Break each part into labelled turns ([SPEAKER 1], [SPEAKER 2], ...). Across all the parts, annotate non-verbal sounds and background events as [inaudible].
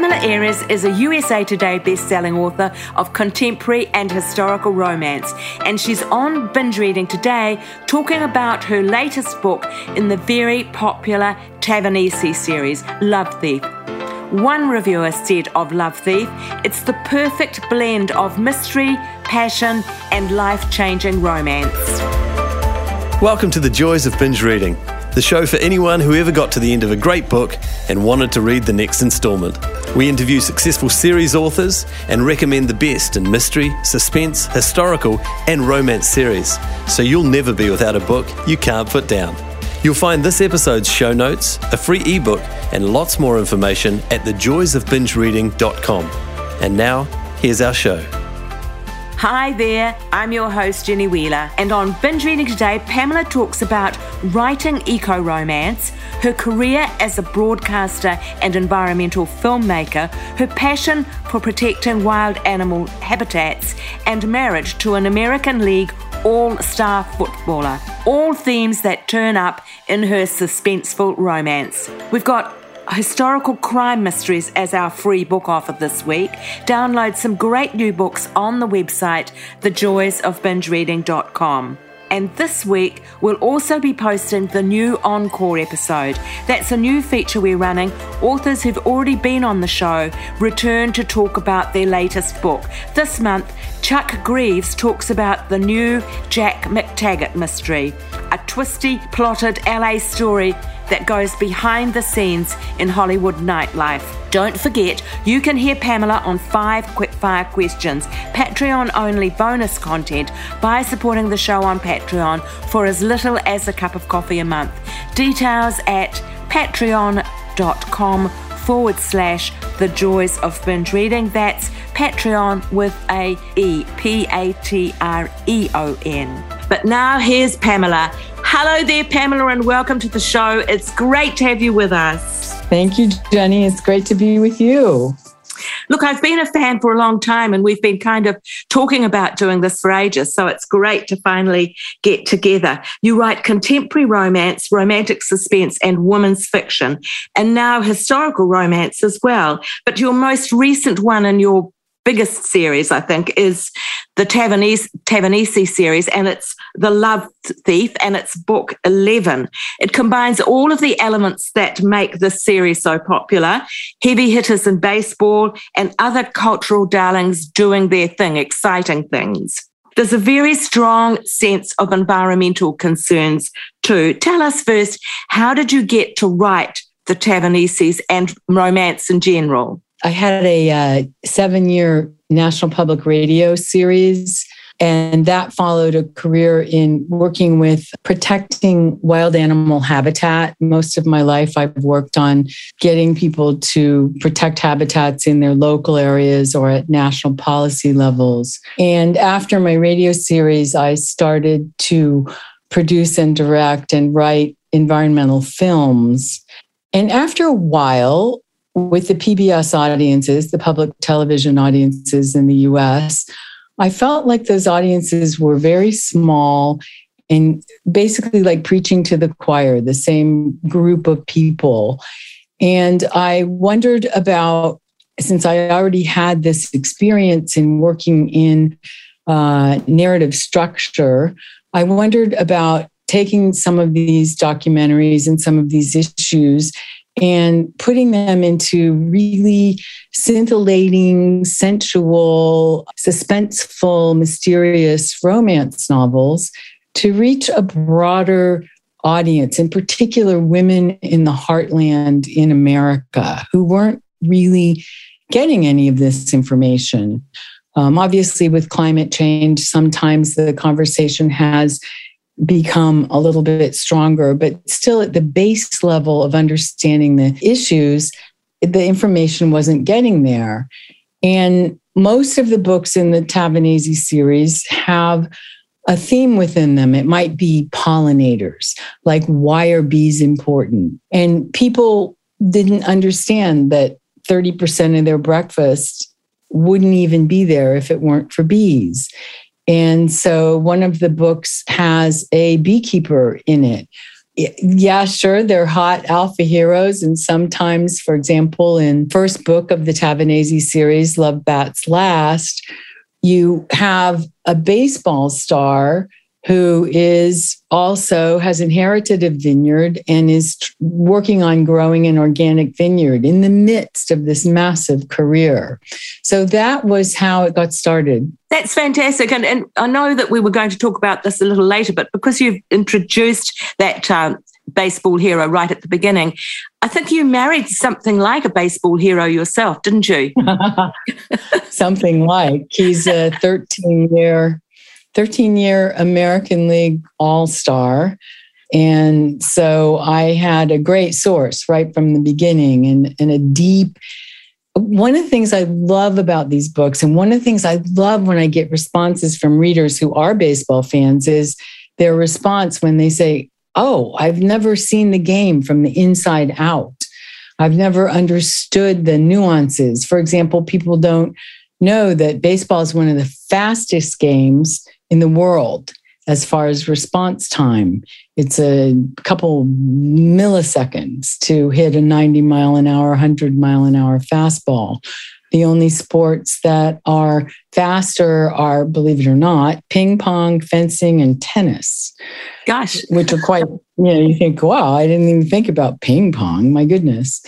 [SPEAKER 1] Pamela Aares is a USA Today best-selling author of contemporary and historical romance, and she's on binge reading today talking about her latest book in the very popular Tavonesi series, Love Thief. One reviewer said of Love Thief, it's the perfect blend of mystery, passion, and life changing romance.
[SPEAKER 2] Welcome to the Joys of Binge Reading, the show for anyone who ever got to the end of a great book and wanted to read the next installment. We interview successful series authors and recommend the best in mystery, suspense, historical, and romance series, so you'll never be without a book you can't put down. You'll find this episode's show notes, a free ebook, and lots more information at thejoysofbingereading.com. And now, here's our show.
[SPEAKER 1] Hi there, I'm your host Jenny Wheeler, and on Binge Reading today, Pamela talks about writing eco romance, her career as a broadcaster and environmental filmmaker, her passion for protecting wild animal habitats, and marriage to an American League all star footballer. All themes that turn up in her suspenseful romance. We've got historical crime mysteries as our free book offer this week. Download some great new books on the website, thejoysofbingereading.com. And this week, we'll also be posting the new Encore episode. That's a new feature we're running. Authors who've already been on the show return to talk about their latest book. This month, Chuck Greaves talks about the new Jack MacTaggart mystery, a twisty, plotted LA story that goes behind the scenes in Hollywood nightlife. Don't forget, you can hear Pamela on five quickfire questions, Patreon only bonus content by supporting the show on Patreon for as little as a cup of coffee a month. Details at patreon.com forward slash the joys of binge reading. That's Patreon with a E, P A T R E O N. But now here's Pamela. Hello there, Pamela, and welcome to the show. It's great to have you with us.
[SPEAKER 3] Thank you, Jenny. It's great to be with you.
[SPEAKER 1] Look, I've been a fan for a long time and we've been kind of talking about doing this for ages. So it's great to finally get together. You write contemporary romance, romantic suspense, and women's fiction, and now historical romance as well. But your most recent one in your biggest series, I think, is the Tavonesi, Tavonesi series, and it's The Love Thief, and it's book 11. It combines all of the elements that make this series so popular heavy hitters in baseball and other cultural darlings doing their thing, exciting things. There's a very strong sense of environmental concerns too. Tell us first, how did you get to write the Tavonesis and romance in general?
[SPEAKER 3] I had a uh, seven year National Public Radio series, and that followed a career in working with protecting wild animal habitat. Most of my life, I've worked on getting people to protect habitats in their local areas or at national policy levels. And after my radio series, I started to produce and direct and write environmental films. And after a while, with the PBS audiences, the public television audiences in the US, I felt like those audiences were very small and basically like preaching to the choir, the same group of people. And I wondered about, since I already had this experience in working in uh, narrative structure, I wondered about taking some of these documentaries and some of these issues and putting them into really scintillating, sensual, suspenseful, mysterious romance novels to reach a broader audience, in particular, women in the heartland in America who weren't really getting any of this information. Um, obviously, with climate change, sometimes the conversation has become a little bit stronger, but still at the base level of understanding the issues, the information wasn't getting there. And most of the books in the Tavonesi series have a theme within them. It might be pollinators, like why are bees important? And people didn't understand that 30% of their breakfast wouldn't even be there if it weren't for bees. And so one of the books has a beekeeper in it. yeah, sure, they're hot alpha heroes. And sometimes, for example, in first book of the Tavonesi series, Love Bats Last, you have a baseball star who is also has inherited a vineyard and is working on growing an organic vineyard in the midst of this massive career. So that was how it got started.
[SPEAKER 1] That's fantastic. And, and I know that we were going to talk about this a little later, but because you've introduced that um, baseball hero right at the beginning, I think you married something like a baseball hero yourself, didn't you? [laughs]
[SPEAKER 3] something like. He's a 13 year 13 year American League All Star. And so I had a great source right from the beginning and, and a deep. One of the things I love about these books, and one of the things I love when I get responses from readers who are baseball fans, is their response when they say, Oh, I've never seen the game from the inside out. I've never understood the nuances. For example, people don't know that baseball is one of the fastest games in the world as far as response time. It's a couple milliseconds to hit a 90 mile an hour, 100 mile an hour fastball. The only sports that are faster are, believe it or not, ping pong, fencing, and tennis.
[SPEAKER 1] Gosh. [laughs]
[SPEAKER 3] Which are quite, you know, you think, wow, I didn't even think about ping pong. My goodness.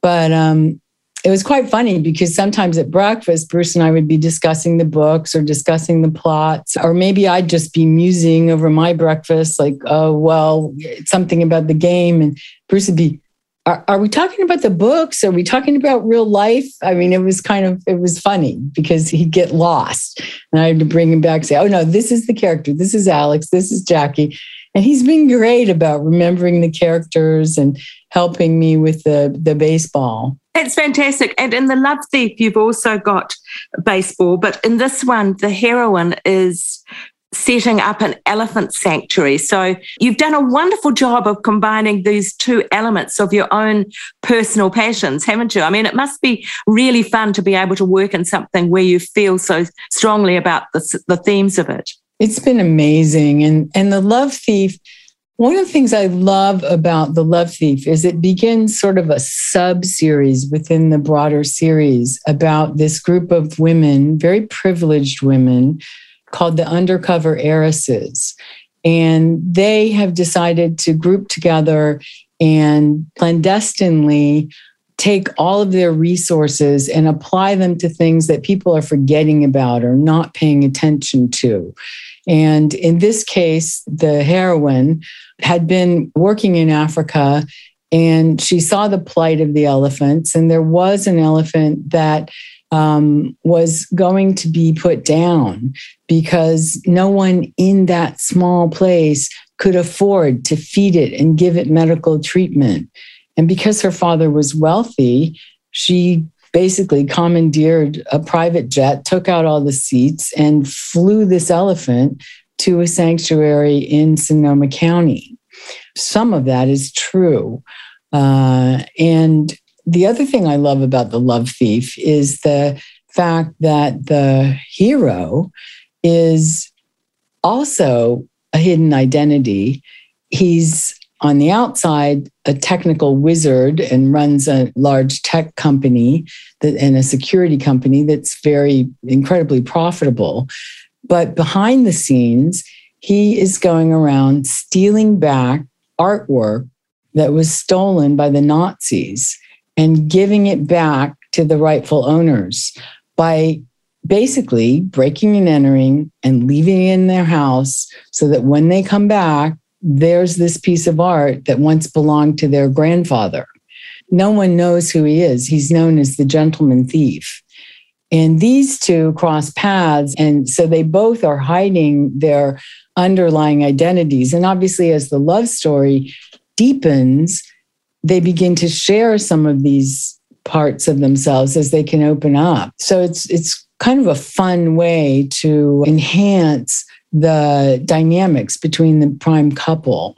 [SPEAKER 3] But um, it was quite funny because sometimes at breakfast, Bruce and I would be discussing the books or discussing the plots, or maybe I'd just be musing over my breakfast, like, oh, well, something about the game. And Bruce would be, are, are we talking about the books? Are we talking about real life? I mean, it was kind of, it was funny because he'd get lost. And I had to bring him back, say, oh, no, this is the character. This is Alex. This is Jackie. And he's been great about remembering the characters and helping me with the, the baseball.
[SPEAKER 1] It's fantastic. And in The Love Thief, you've also got baseball, but in this one, the heroine is setting up an elephant sanctuary. So you've done a wonderful job of combining these two elements of your own personal passions, haven't you? I mean, it must be really fun to be able to work in something where you feel so strongly about the, the themes of it.
[SPEAKER 3] It's been amazing. And, and The Love Thief one of the things I love about The Love Thief is it begins sort of a sub series within the broader series about this group of women, very privileged women, called the Undercover Heiresses. And they have decided to group together and clandestinely take all of their resources and apply them to things that people are forgetting about or not paying attention to. And in this case, the heroine had been working in Africa and she saw the plight of the elephants. And there was an elephant that um, was going to be put down because no one in that small place could afford to feed it and give it medical treatment. And because her father was wealthy, she basically commandeered a private jet, took out all the seats, and flew this elephant to a sanctuary in Sonoma County. Some of that is true. Uh, and the other thing I love about The Love Thief is the fact that the hero is also a hidden identity. He's on the outside a technical wizard and runs a large tech company that, and a security company that's very incredibly profitable. But behind the scenes, he is going around stealing back artwork that was stolen by the Nazis and giving it back to the rightful owners by basically breaking and entering and leaving in their house so that when they come back, there's this piece of art that once belonged to their grandfather. No one knows who he is. He's known as the gentleman thief. And these two cross paths. And so they both are hiding their underlying identities. And obviously, as the love story deepens, they begin to share some of these parts of themselves as they can open up. So it's it's kind of a fun way to enhance the dynamics between the prime couple.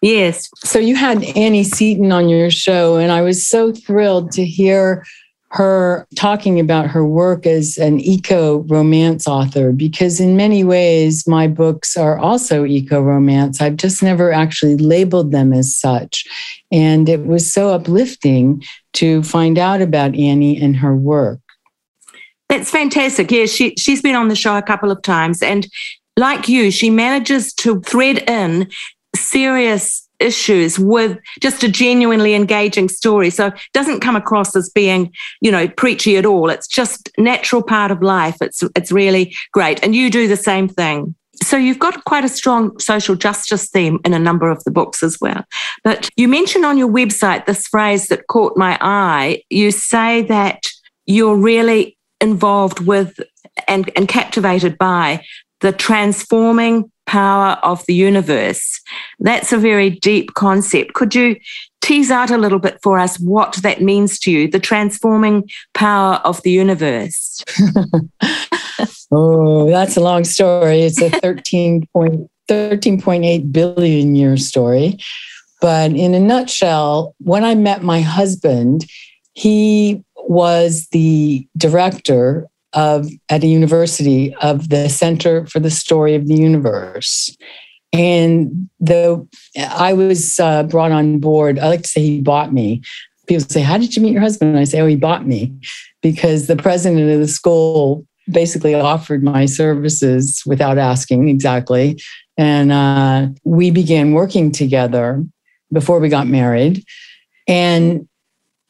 [SPEAKER 1] Yes.
[SPEAKER 3] So you had Annie Seaton on your show, and I was so thrilled to hear her talking about her work as an eco romance author because, in many ways, my books are also eco romance. I've just never actually labeled them as such. And it was so uplifting to find out about Annie and her work.
[SPEAKER 1] That's fantastic. Yeah, she, she's been on the show a couple of times. And like you, she manages to thread in serious issues with just a genuinely engaging story. So it doesn't come across as being, you know, preachy at all. It's just natural part of life. It's it's really great. And you do the same thing. So you've got quite a strong social justice theme in a number of the books as well. But you mentioned on your website this phrase that caught my eye. You say that you're really involved with and, and captivated by the transforming power of the universe. That's a very deep concept. Could you tease out a little bit for us what that means to you, the transforming power of the universe? [laughs]
[SPEAKER 3] oh, that's a long story. It's a [laughs] 13.8 billion year story. But in a nutshell, when I met my husband, he was the director of at a university of the Center for the Story of the Universe. And the I was uh, brought on board. I like to say he bought me. People say, "How did you meet your husband?" And I say, "Oh, he bought me," because the president of the school basically offered my services without asking exactly, and uh, we began working together before we got married. And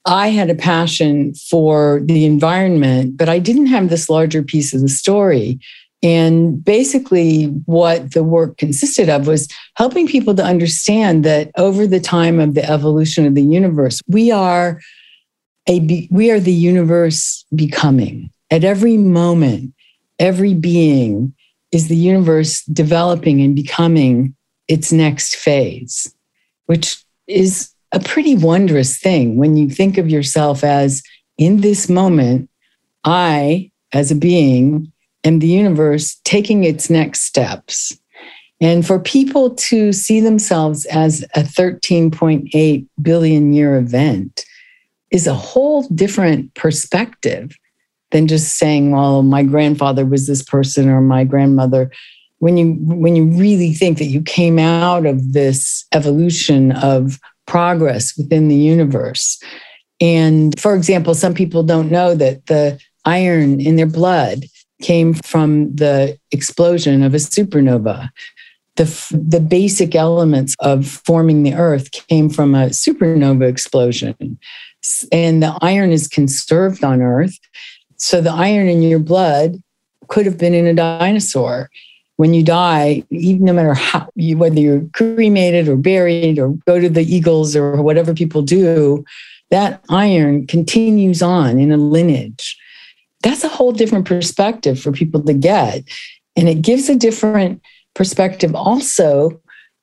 [SPEAKER 3] I had a passion for the environment, but I didn't have this larger piece of the story. And basically, what the work consisted of was helping people to understand that over the time of the evolution of the universe, we are a we are the universe becoming. At every moment, every being is the universe developing and becoming its next phase, which is a pretty wondrous thing when you think of yourself as in this moment, I, as a being, am the universe taking its next steps. And for people to see themselves as a 13.8 billion year event is a whole different perspective than just saying, well, my grandfather was this person or my grandmother. When you when you really think that you came out of this evolution of progress within the universe. And for example, some people don't know that the iron in their blood came from the explosion of a supernova. The, the basic elements of forming the earth came from a supernova explosion. And the iron is conserved on earth. So the iron in your blood could have been in a dinosaur when you die, even no matter how you, whether you're cremated or buried or go to the Eagles or whatever people do, that iron continues on in a lineage. That's a whole different perspective for people to get. And it gives a different perspective also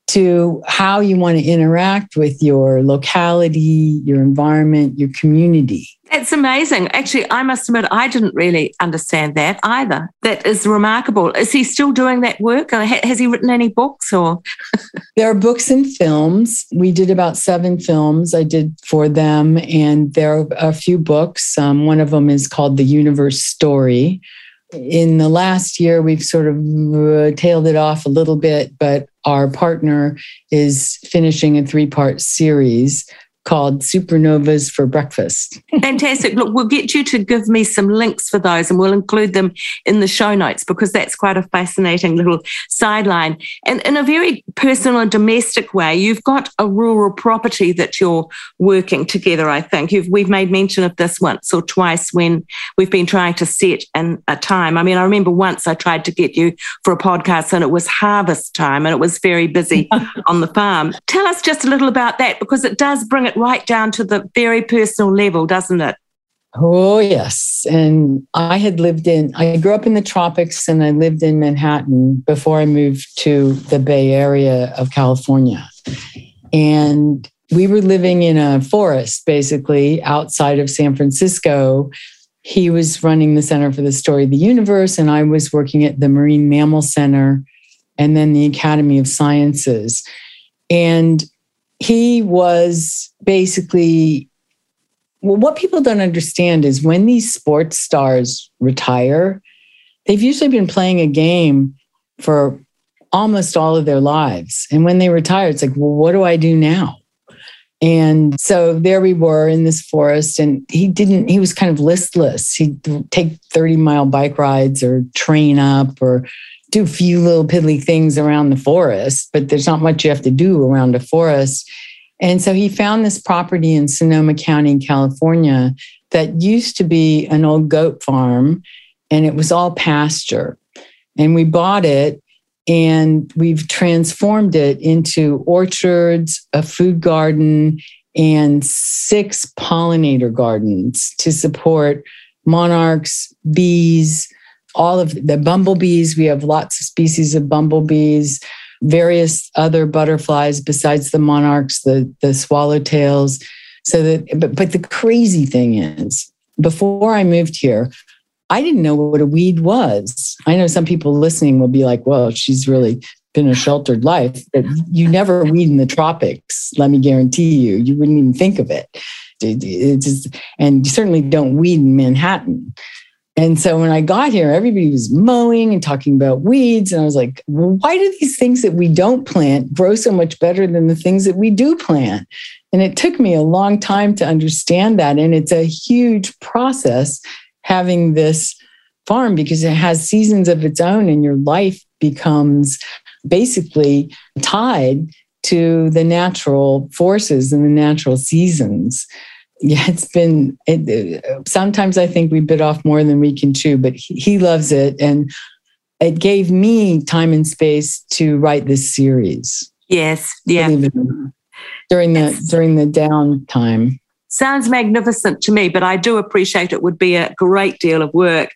[SPEAKER 3] to how you want to interact with your locality, your environment, your community.
[SPEAKER 1] It's amazing. Actually, I must admit, I didn't really understand that either. That is remarkable. Is he still doing that work? Has he written any books or? [laughs]
[SPEAKER 3] there are books and films. We did about seven films I did for them, and there are a few books. Um, one of them is called The Universe Story. In the last year, we've sort of uh, tailed it off a little bit, but our partner is finishing a three part series called Supernovas for Breakfast.
[SPEAKER 1] Fantastic. Look, we'll get you to give me some links for those and we'll include them in the show notes because that's quite a fascinating little sideline. And in a very personal and domestic way, you've got a rural property that you're working together, I think. You've, we've made mention of this once or twice when we've been trying to set in a time. I mean, I remember once I tried to get you for a podcast and it was harvest time and it was very busy [laughs] on the farm. Tell us just a little about that because it does bring it right down to the very personal level, doesn't it?
[SPEAKER 3] Oh, yes. And I had lived in, I grew up in the tropics and I lived in Manhattan before I moved to the Bay Area of California. And we were living in a forest, basically outside of San Francisco. He was running the Center for the Story of the Universe, and I was working at the Marine Mammal Center and then the Academy of Sciences. And he was basically well, what people don't understand is when these sports stars retire, they've usually been playing a game for almost all of their lives. And when they retire, it's like, well, what do I do now? And so there we were in this forest, and he didn't, he was kind of listless. He'd take 30 mile bike rides or train up or do a few little piddly things around the forest, but there's not much you have to do around a forest. And so he found this property in Sonoma County, California, that used to be an old goat farm, and it was all pasture. And we bought it and we've transformed it into orchards, a food garden, and six pollinator gardens to support monarchs, bees, all of the bumblebees. We have lots of species of bumblebees, various other butterflies besides the monarchs, the, the swallowtails. So that, but, but the crazy thing is, before I moved here, I didn't know what a weed was. I know some people listening will be like, well, she's really been a sheltered life, but you never weed in the tropics. Let me guarantee you, you wouldn't even think of it. it just, and you certainly don't weed in Manhattan. And so when I got here, everybody was mowing and talking about weeds. And I was like, well, why do these things that we don't plant grow so much better than the things that we do plant? And it took me a long time to understand that. And it's a huge process having this farm because it has seasons of its own and your life becomes basically tied to the natural forces and the natural seasons yeah, it's been. It, sometimes I think we bit off more than we can chew, but he, he loves it, and it gave me time and space to write this series.
[SPEAKER 1] Yes, yeah.
[SPEAKER 3] During the yes. during the downtime.
[SPEAKER 1] Sounds magnificent to me, but I do appreciate it would be a great deal of work.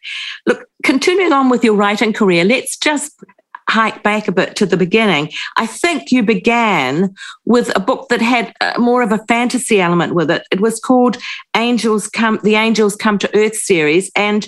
[SPEAKER 1] Look, continuing on with your writing career, let's just hike back a bit to the beginning, I think you began with a book that had uh, more of a fantasy element with it. It was called Angels Come, the Angels Come to Earth series. And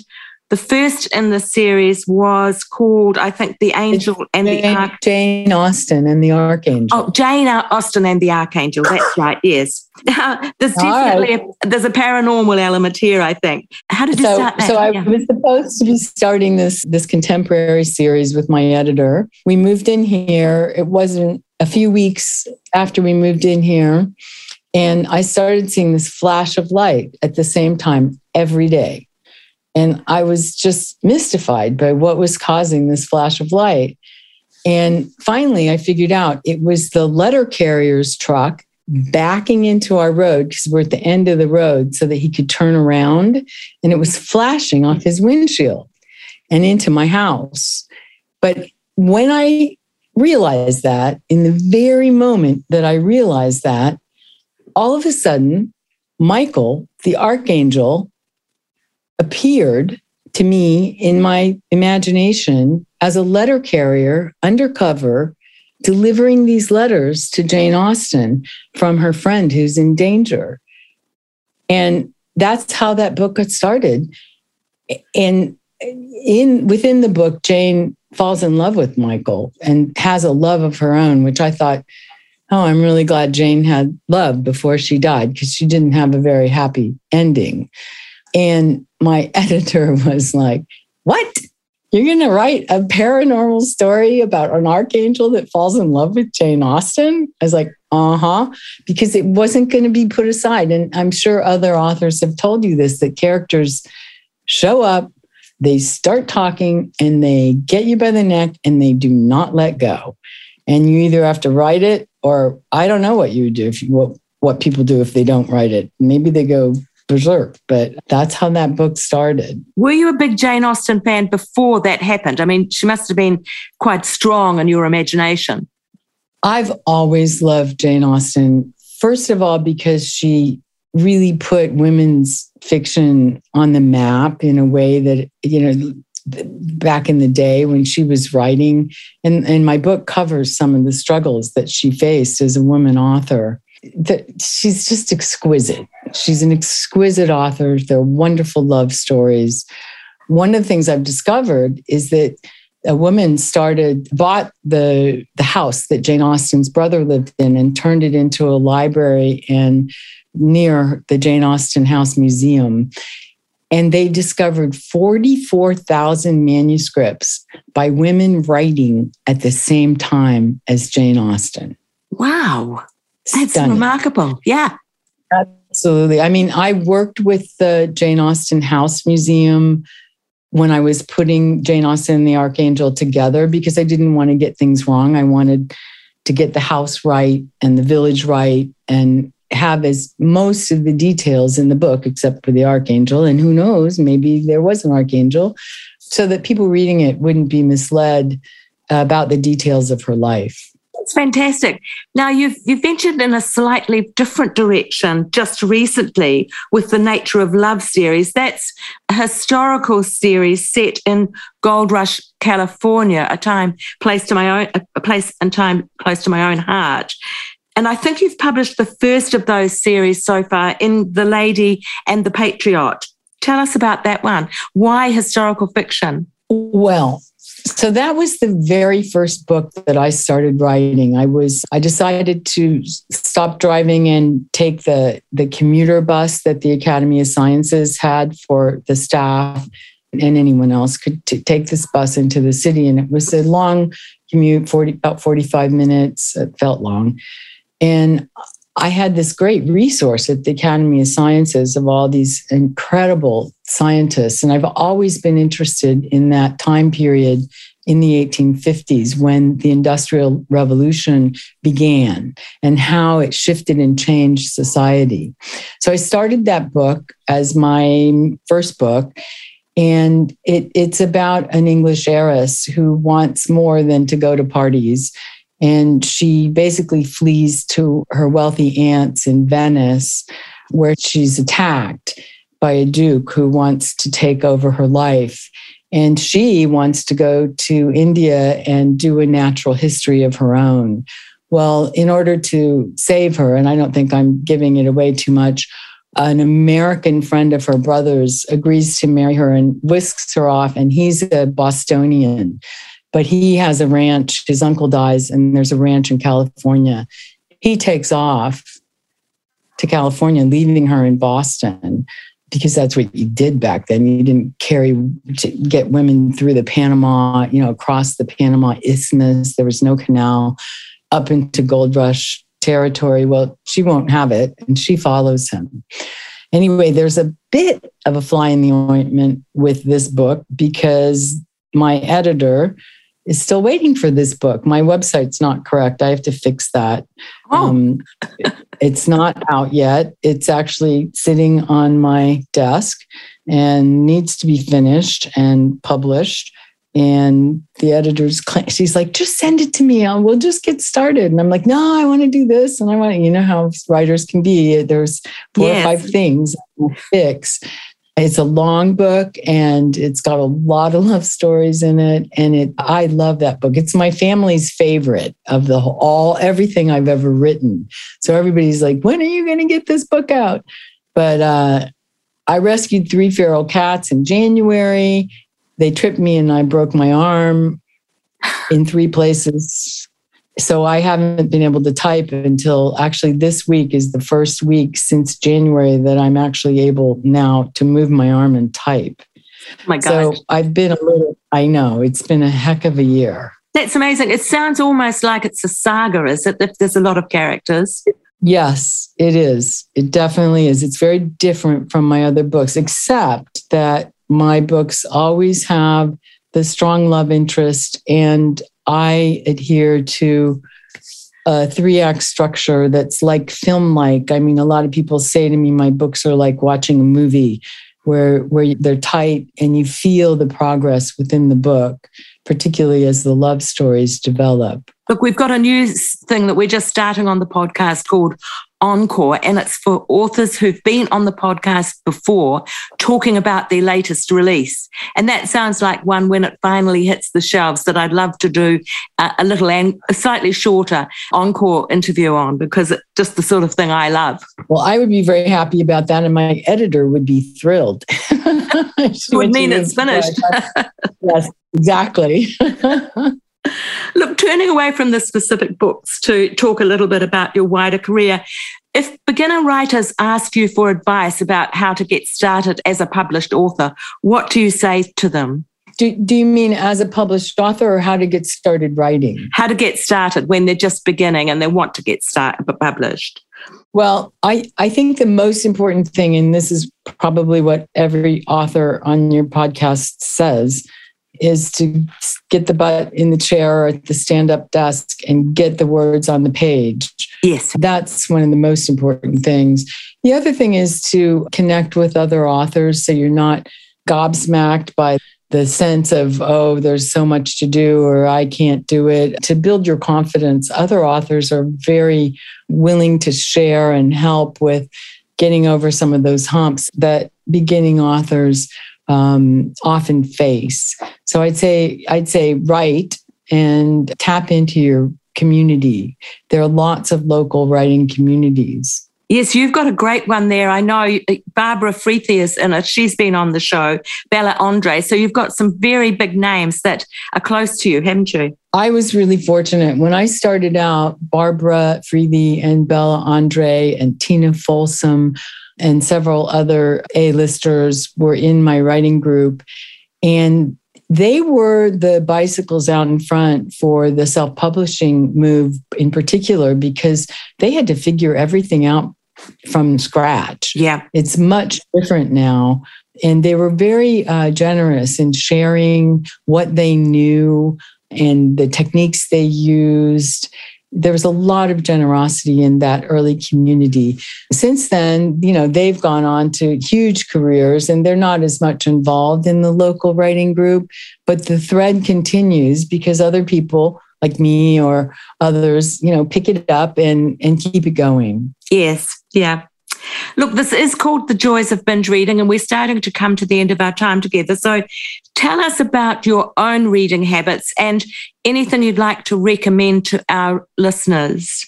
[SPEAKER 1] the first in the series was called, I think, The Angel and
[SPEAKER 3] Jane,
[SPEAKER 1] the
[SPEAKER 3] Archangel. Jane Austen and the Archangel.
[SPEAKER 1] Oh, Jane Austen and the Archangel. That's [laughs] right. Yes. [laughs] there's definitely right. a, there's a paranormal element here. I think. How did you
[SPEAKER 3] so,
[SPEAKER 1] start that?
[SPEAKER 3] So I yeah. was supposed to be starting this this contemporary series with my editor. We moved in here. It wasn't a few weeks after we moved in here. And I started seeing this flash of light at the same time every day. And I was just mystified by what was causing this flash of light. And finally, I figured out it was the letter carrier's truck backing into our road because we're at the end of the road so that he could turn around. And it was flashing off his windshield and into my house. But when I realized that, in the very moment that I realized that, all of a sudden, Michael, the archangel, appeared to me in my imagination as a letter carrier undercover delivering these letters to Jane Austen from her friend who's in danger. And that's how that book got started. And in within the book, Jane falls in love with Michael and has a love of her own, which I thought, oh, I'm really glad Jane had love before she died because she didn't have a very happy ending. And my [laughs] editor was like, What? You're going to write a paranormal story about an archangel that falls in love with Jane Austen? I was like, uh huh, because it wasn't going to be put aside. And I'm sure other authors have told you this that characters show up, they start talking, and they get you by the neck and they do not let go. And you either have to write it or I don't know what you do if you, what, what people do if they don't write it. Maybe they go berserk. But that's how that book started.
[SPEAKER 1] Were you a big Jane Austen fan before that happened? I mean, she must have been quite strong in your imagination.
[SPEAKER 3] I've always loved Jane Austen. First of all, because she really put women's fiction on the map in a way that, you know, back in the day when she was writing and, and my book covers some of the struggles that she faced as a woman author that she's just exquisite. She's an exquisite author. They're wonderful love stories. One of the things I've discovered is that a woman started bought the the house that Jane Austen's brother lived in and turned it into a library and near the Jane Austen House Museum. And they discovered 44,000 manuscripts by women writing at the same time as Jane Austen.
[SPEAKER 1] Wow. That's Stunning. remarkable. Yeah.
[SPEAKER 3] Absolutely. I mean, I worked with the Jane Austen House Museum when I was putting Jane Austen and the Archangel together because I didn't want to get things wrong. I wanted to get the house right and the village right and have as most of the details in the book except for the archangel and who knows maybe there was an archangel so that people reading it wouldn't be misled about the details of her life
[SPEAKER 1] it's fantastic. Now you've you've ventured in a slightly different direction just recently with the Nature of Love series. That's a historical series set in Gold Rush, California, a time place to my own a place and time close to my own heart. And I think you've published the first of those series so far in The Lady and the Patriot. Tell us about that one. Why historical fiction?
[SPEAKER 3] Well, so that was the very first book that I started writing. I was I decided to stop driving and take the the commuter bus that the Academy of Sciences had for the staff and anyone else could t- take this bus into the city. And it was a long commute 40 about 45 minutes. It felt long. And I had this great resource at the Academy of Sciences of all these incredible scientists. And I've always been interested in that time period in the 1850s when the Industrial Revolution began and how it shifted and changed society. So I started that book as my first book. And it, it's about an English heiress who wants more than to go to parties and she basically flees to her wealthy aunts in Venice, where she's attacked by a duke who wants to take over her life. And she wants to go to India and do a natural history of her own. Well, in order to save her, and I don't think I'm giving it away too much, an American friend of her brother's agrees to marry her and whisks her off, and he's a Bostonian but he has a ranch. His uncle dies, and there's a ranch in California. He takes off to California, leaving her in Boston because that's what you did back then. You didn't carry get women through the Panama, you know, across the Panama Isthmus. There was no canal up into Gold Rush territory. Well, she won't have it, and she follows him. Anyway, there's a bit of a fly in the ointment with this book because my editor is still waiting for this book. My website's not correct. I have to fix that. Oh. Um, it's not out yet. It's actually sitting on my desk and needs to be finished and published. And the editor's, she's like, just send it to me. I'll, we'll just get started. And I'm like, no, I want to do this. And I want, you know how writers can be. There's four yes. or five things fix. It's a long book and it's got a lot of [laughs] love stories in it. And it, I love that book. It's my family's favorite of the whole, all, everything I've ever written. So everybody's like, when are you going to get this book out? But uh, I rescued three feral cats in January. They tripped me and I broke my arm in three places so I haven't been able to type until actually this week is the first week since January that I'm actually able now to move my arm and type.
[SPEAKER 1] Oh my God.
[SPEAKER 3] So I've been a little, I know, it's been a heck of a year.
[SPEAKER 1] That's amazing. It sounds almost like it's a saga, is it? If there's a lot of characters.
[SPEAKER 3] Yes, it is. It definitely is. It's very different from my other books, except that my books always have the strong love interest and I adhere to a three act structure that's like film like. I mean, a lot of people say to me, my books are like watching a movie where, where they're tight and you feel the progress within the book, particularly as the love stories develop.
[SPEAKER 1] Look, we've got a new thing that we're just starting on the podcast called Encore, and it's for authors who've been on the podcast before talking about their latest release. And that sounds like one when it finally hits the shelves that I'd love to do a, a little and a slightly shorter Encore interview on because it's just the sort of thing I love.
[SPEAKER 3] Well, I would be very happy about that, and my editor would be thrilled. [laughs]
[SPEAKER 1] would mean it's finished. [laughs]
[SPEAKER 3] yes, exactly. [laughs]
[SPEAKER 1] Turning away from the specific books to talk a little bit about your wider career, if beginner writers ask you for advice about how to get started as a published author, what do you say to them?
[SPEAKER 3] Do, do you mean as a published author or how to get started writing?
[SPEAKER 1] How to get started when they're just beginning and they want to get started published?
[SPEAKER 3] Well, I, I think the most important thing, and this is probably what every author on your podcast says, is to get the butt in the chair or at the stand up desk and get the words on the page.
[SPEAKER 1] Yes.
[SPEAKER 3] That's one of the most important things. The other thing is to connect with other authors so you're not gobsmacked by the sense of, oh, there's so much to do or I can't do it. To build your confidence, other authors are very willing to share and help with getting over some of those humps that beginning authors um, often face. So I'd say I'd say write and tap into your community. There are lots of local writing communities.
[SPEAKER 1] Yes, you've got a great one there. I know Barbara Freethy in it. She's been on the show, Bella Andre. So you've got some very big names that are close to you, haven't you?
[SPEAKER 3] I was really fortunate. When I started out, Barbara Freethy and Bella Andre and Tina Folsom and several other A-listers were in my writing group. And they were the bicycles out in front for the self publishing move in particular because they had to figure everything out from scratch.
[SPEAKER 1] Yeah.
[SPEAKER 3] It's much different now. And they were very uh, generous in sharing what they knew and the techniques they used there was a lot of generosity in that early community. Since then, you know, they've gone on to huge careers and they're not as much involved in the local writing group, but the thread continues because other people like me or others, you know, pick it up and and keep it going.
[SPEAKER 1] Yes. Yeah. Look, this is called The Joys of Binge Reading, and we're starting to come to the end of our time together. So tell us about your own reading habits and anything you'd like to recommend to our listeners.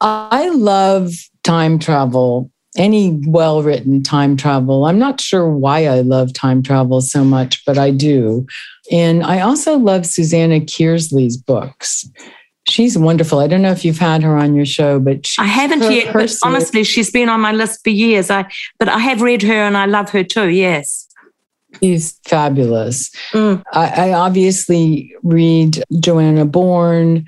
[SPEAKER 3] I love time travel, any well written time travel. I'm not sure why I love time travel so much, but I do. And I also love Susanna Kearsley's books she's wonderful. I don't know if you've had her on your show, but
[SPEAKER 1] I haven't her, yet. but honestly, she's been on my list for years. I but I have read her and I love her too. Yes.
[SPEAKER 3] She's fabulous. Mm. I, I obviously read Joanna Bourne.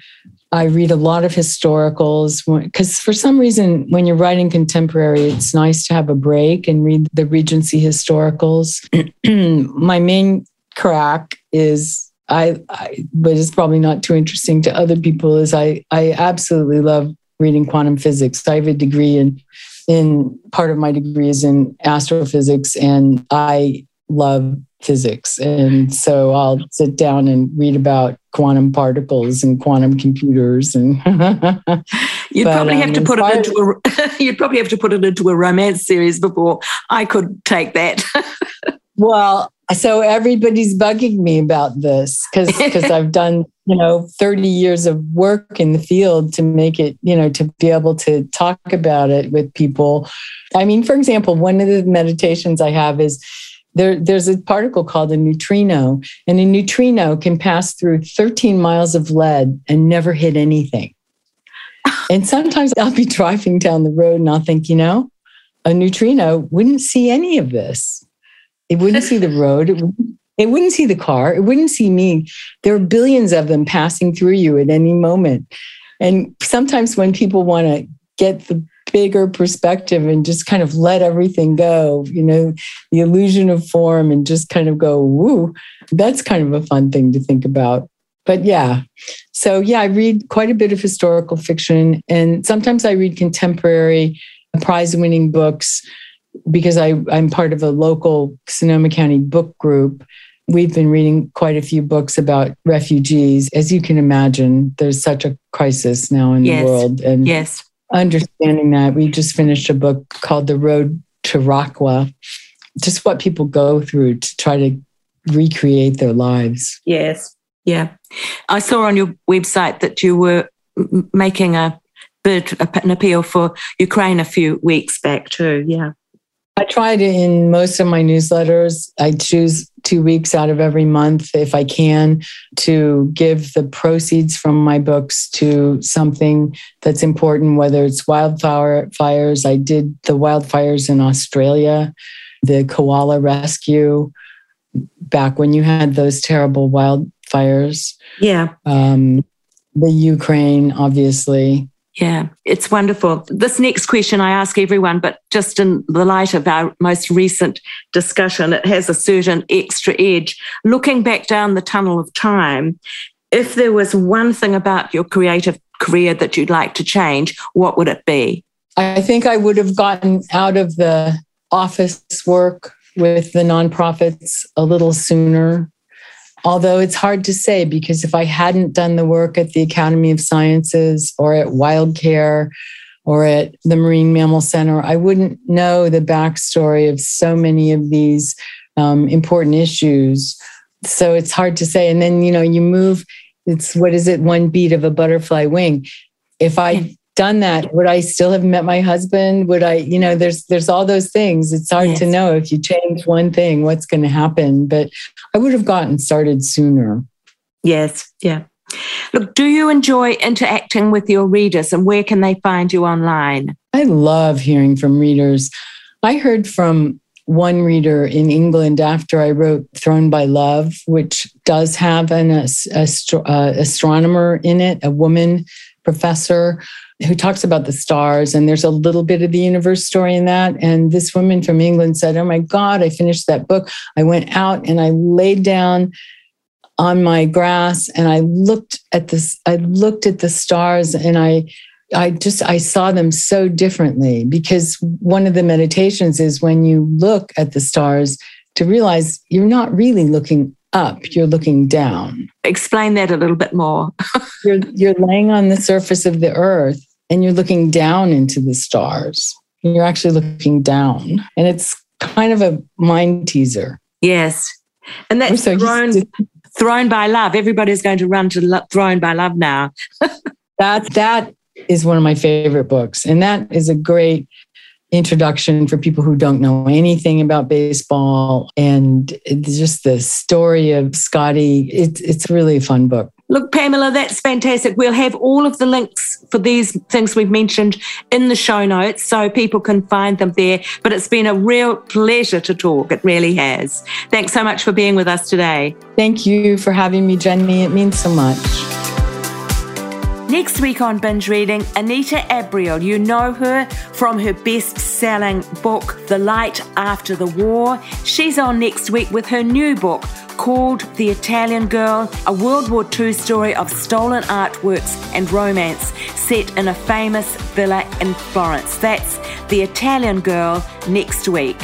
[SPEAKER 3] I read a lot of historicals because for some reason, when you're writing contemporary, it's nice to have a break and read the Regency historicals. [clears throat] My main crack is I, I, but it's probably not too interesting to other people, is I, I absolutely love reading quantum physics. I have a degree in, in part of my degree is in astrophysics, and I love physics. And so I'll sit down and read about quantum particles and quantum computers and [laughs]
[SPEAKER 1] you'd but, probably have um, to put it into a [laughs] you'd probably have to put it into a romance series before I could take that. [laughs]
[SPEAKER 3] well, so everybody's bugging me about this because because I've done you know 30 years of work in the field to make it you know to be able to talk about it with people. I mean, for example, one of the meditations I have is there, there's a particle called a neutrino, and a neutrino can pass through 13 miles of lead and never hit anything. and sometimes I'll be driving down the road and I'll think, you know, a neutrino wouldn't see any of this. It wouldn't see the [laughs] road. It wouldn't, it wouldn't see the car. It wouldn't see me. There are billions of them passing through you at any moment. And sometimes when people want to get the bigger perspective and just kind of let everything go, you know, the illusion of form and just kind of go, woo, that's kind of a fun thing to think about. But yeah, so yeah, I read quite a bit of historical fiction and sometimes I read contemporary prize winning books because I, I'm part of a local Sonoma County book group, we've been reading quite a few books about refugees. As you can imagine, there's such a crisis now in yes. the world.
[SPEAKER 1] And yes.
[SPEAKER 3] understanding that, we just finished a book called The Road to Raqqa, just what people go through to try to recreate their lives.
[SPEAKER 1] Yes. Yeah. I saw on your website that you were making a bid, an appeal for Ukraine a few weeks back too. Yeah.
[SPEAKER 3] I try to, in most of my newsletters, I choose two weeks out of every month, if I can, to give the proceeds from my books to something that's important, whether it's wildfire fires. I did the wildfires in Australia, the koala rescue, back when you had those terrible wildfires.
[SPEAKER 1] Yeah.
[SPEAKER 3] Um, the Ukraine, obviously.
[SPEAKER 1] Yeah, it's wonderful. This next question I ask everyone, but just in the light of our most recent discussion, it has a certain extra edge. Looking back down the tunnel of time, if there was one thing about your creative career that you'd like to change, what would it be?
[SPEAKER 3] I think I would have gotten out of the office work with the nonprofits a little sooner although it's hard to say because if I hadn't done the work at the Academy of Sciences or at WildCare or at the Marine Mammal Center, I wouldn't know the backstory of so many of these um, important issues. So it's hard to say. And then, you know, you move, it's what is it, one beat of a butterfly wing. If I done that would i still have met my husband? Would i you know there's there's all those things. It's hard yes. to know if you change one thing what's going to happen but i would have gotten started sooner.
[SPEAKER 1] Yes yeah. Look do you enjoy interacting with your readers and where can they find you online?
[SPEAKER 3] I love hearing from readers. I heard from one reader in England after I wrote Thrown by Love, which does have an astro- uh, astronomer in it, a woman professor who talks about the stars, and there's a little bit of the universe story in that. And this woman from England said, Oh my God, I finished that book. I went out and I laid down on my grass and I looked at this, I looked at the stars and I I just I saw them so differently because one of the meditations is when you look at the stars to realize you're not really looking up, you're looking down.
[SPEAKER 1] Explain that a little bit more. [laughs]
[SPEAKER 3] you're you're laying on the surface of the earth and you're looking down into the stars. You're actually looking down. And it's kind of a mind teaser.
[SPEAKER 1] Yes. And that's so thrown, to, thrown by love. Everybody's going to run to lo- Thrown by Love now. [laughs]
[SPEAKER 3] that that is one of my favorite books. And that is a great introduction for people who don't know anything about baseball. And it's just the story of Scotty. It's, it's really a fun book.
[SPEAKER 1] Look, Pamela, that's fantastic. We'll have all of the links for these things we've mentioned in the show notes so people can find them there. But it's been a real pleasure to talk. It really has. Thanks so much for being with us today.
[SPEAKER 3] Thank you for having me, Jenny. It means so much.
[SPEAKER 1] Next week on Binge Reading, Anita Abriel. You know her from her best selling book, The Light After the War. She's on next week with her new book, called The Italian Girl, a World War II story of stolen artworks and romance set in a famous villa in Florence. That's The Italian Girl next week.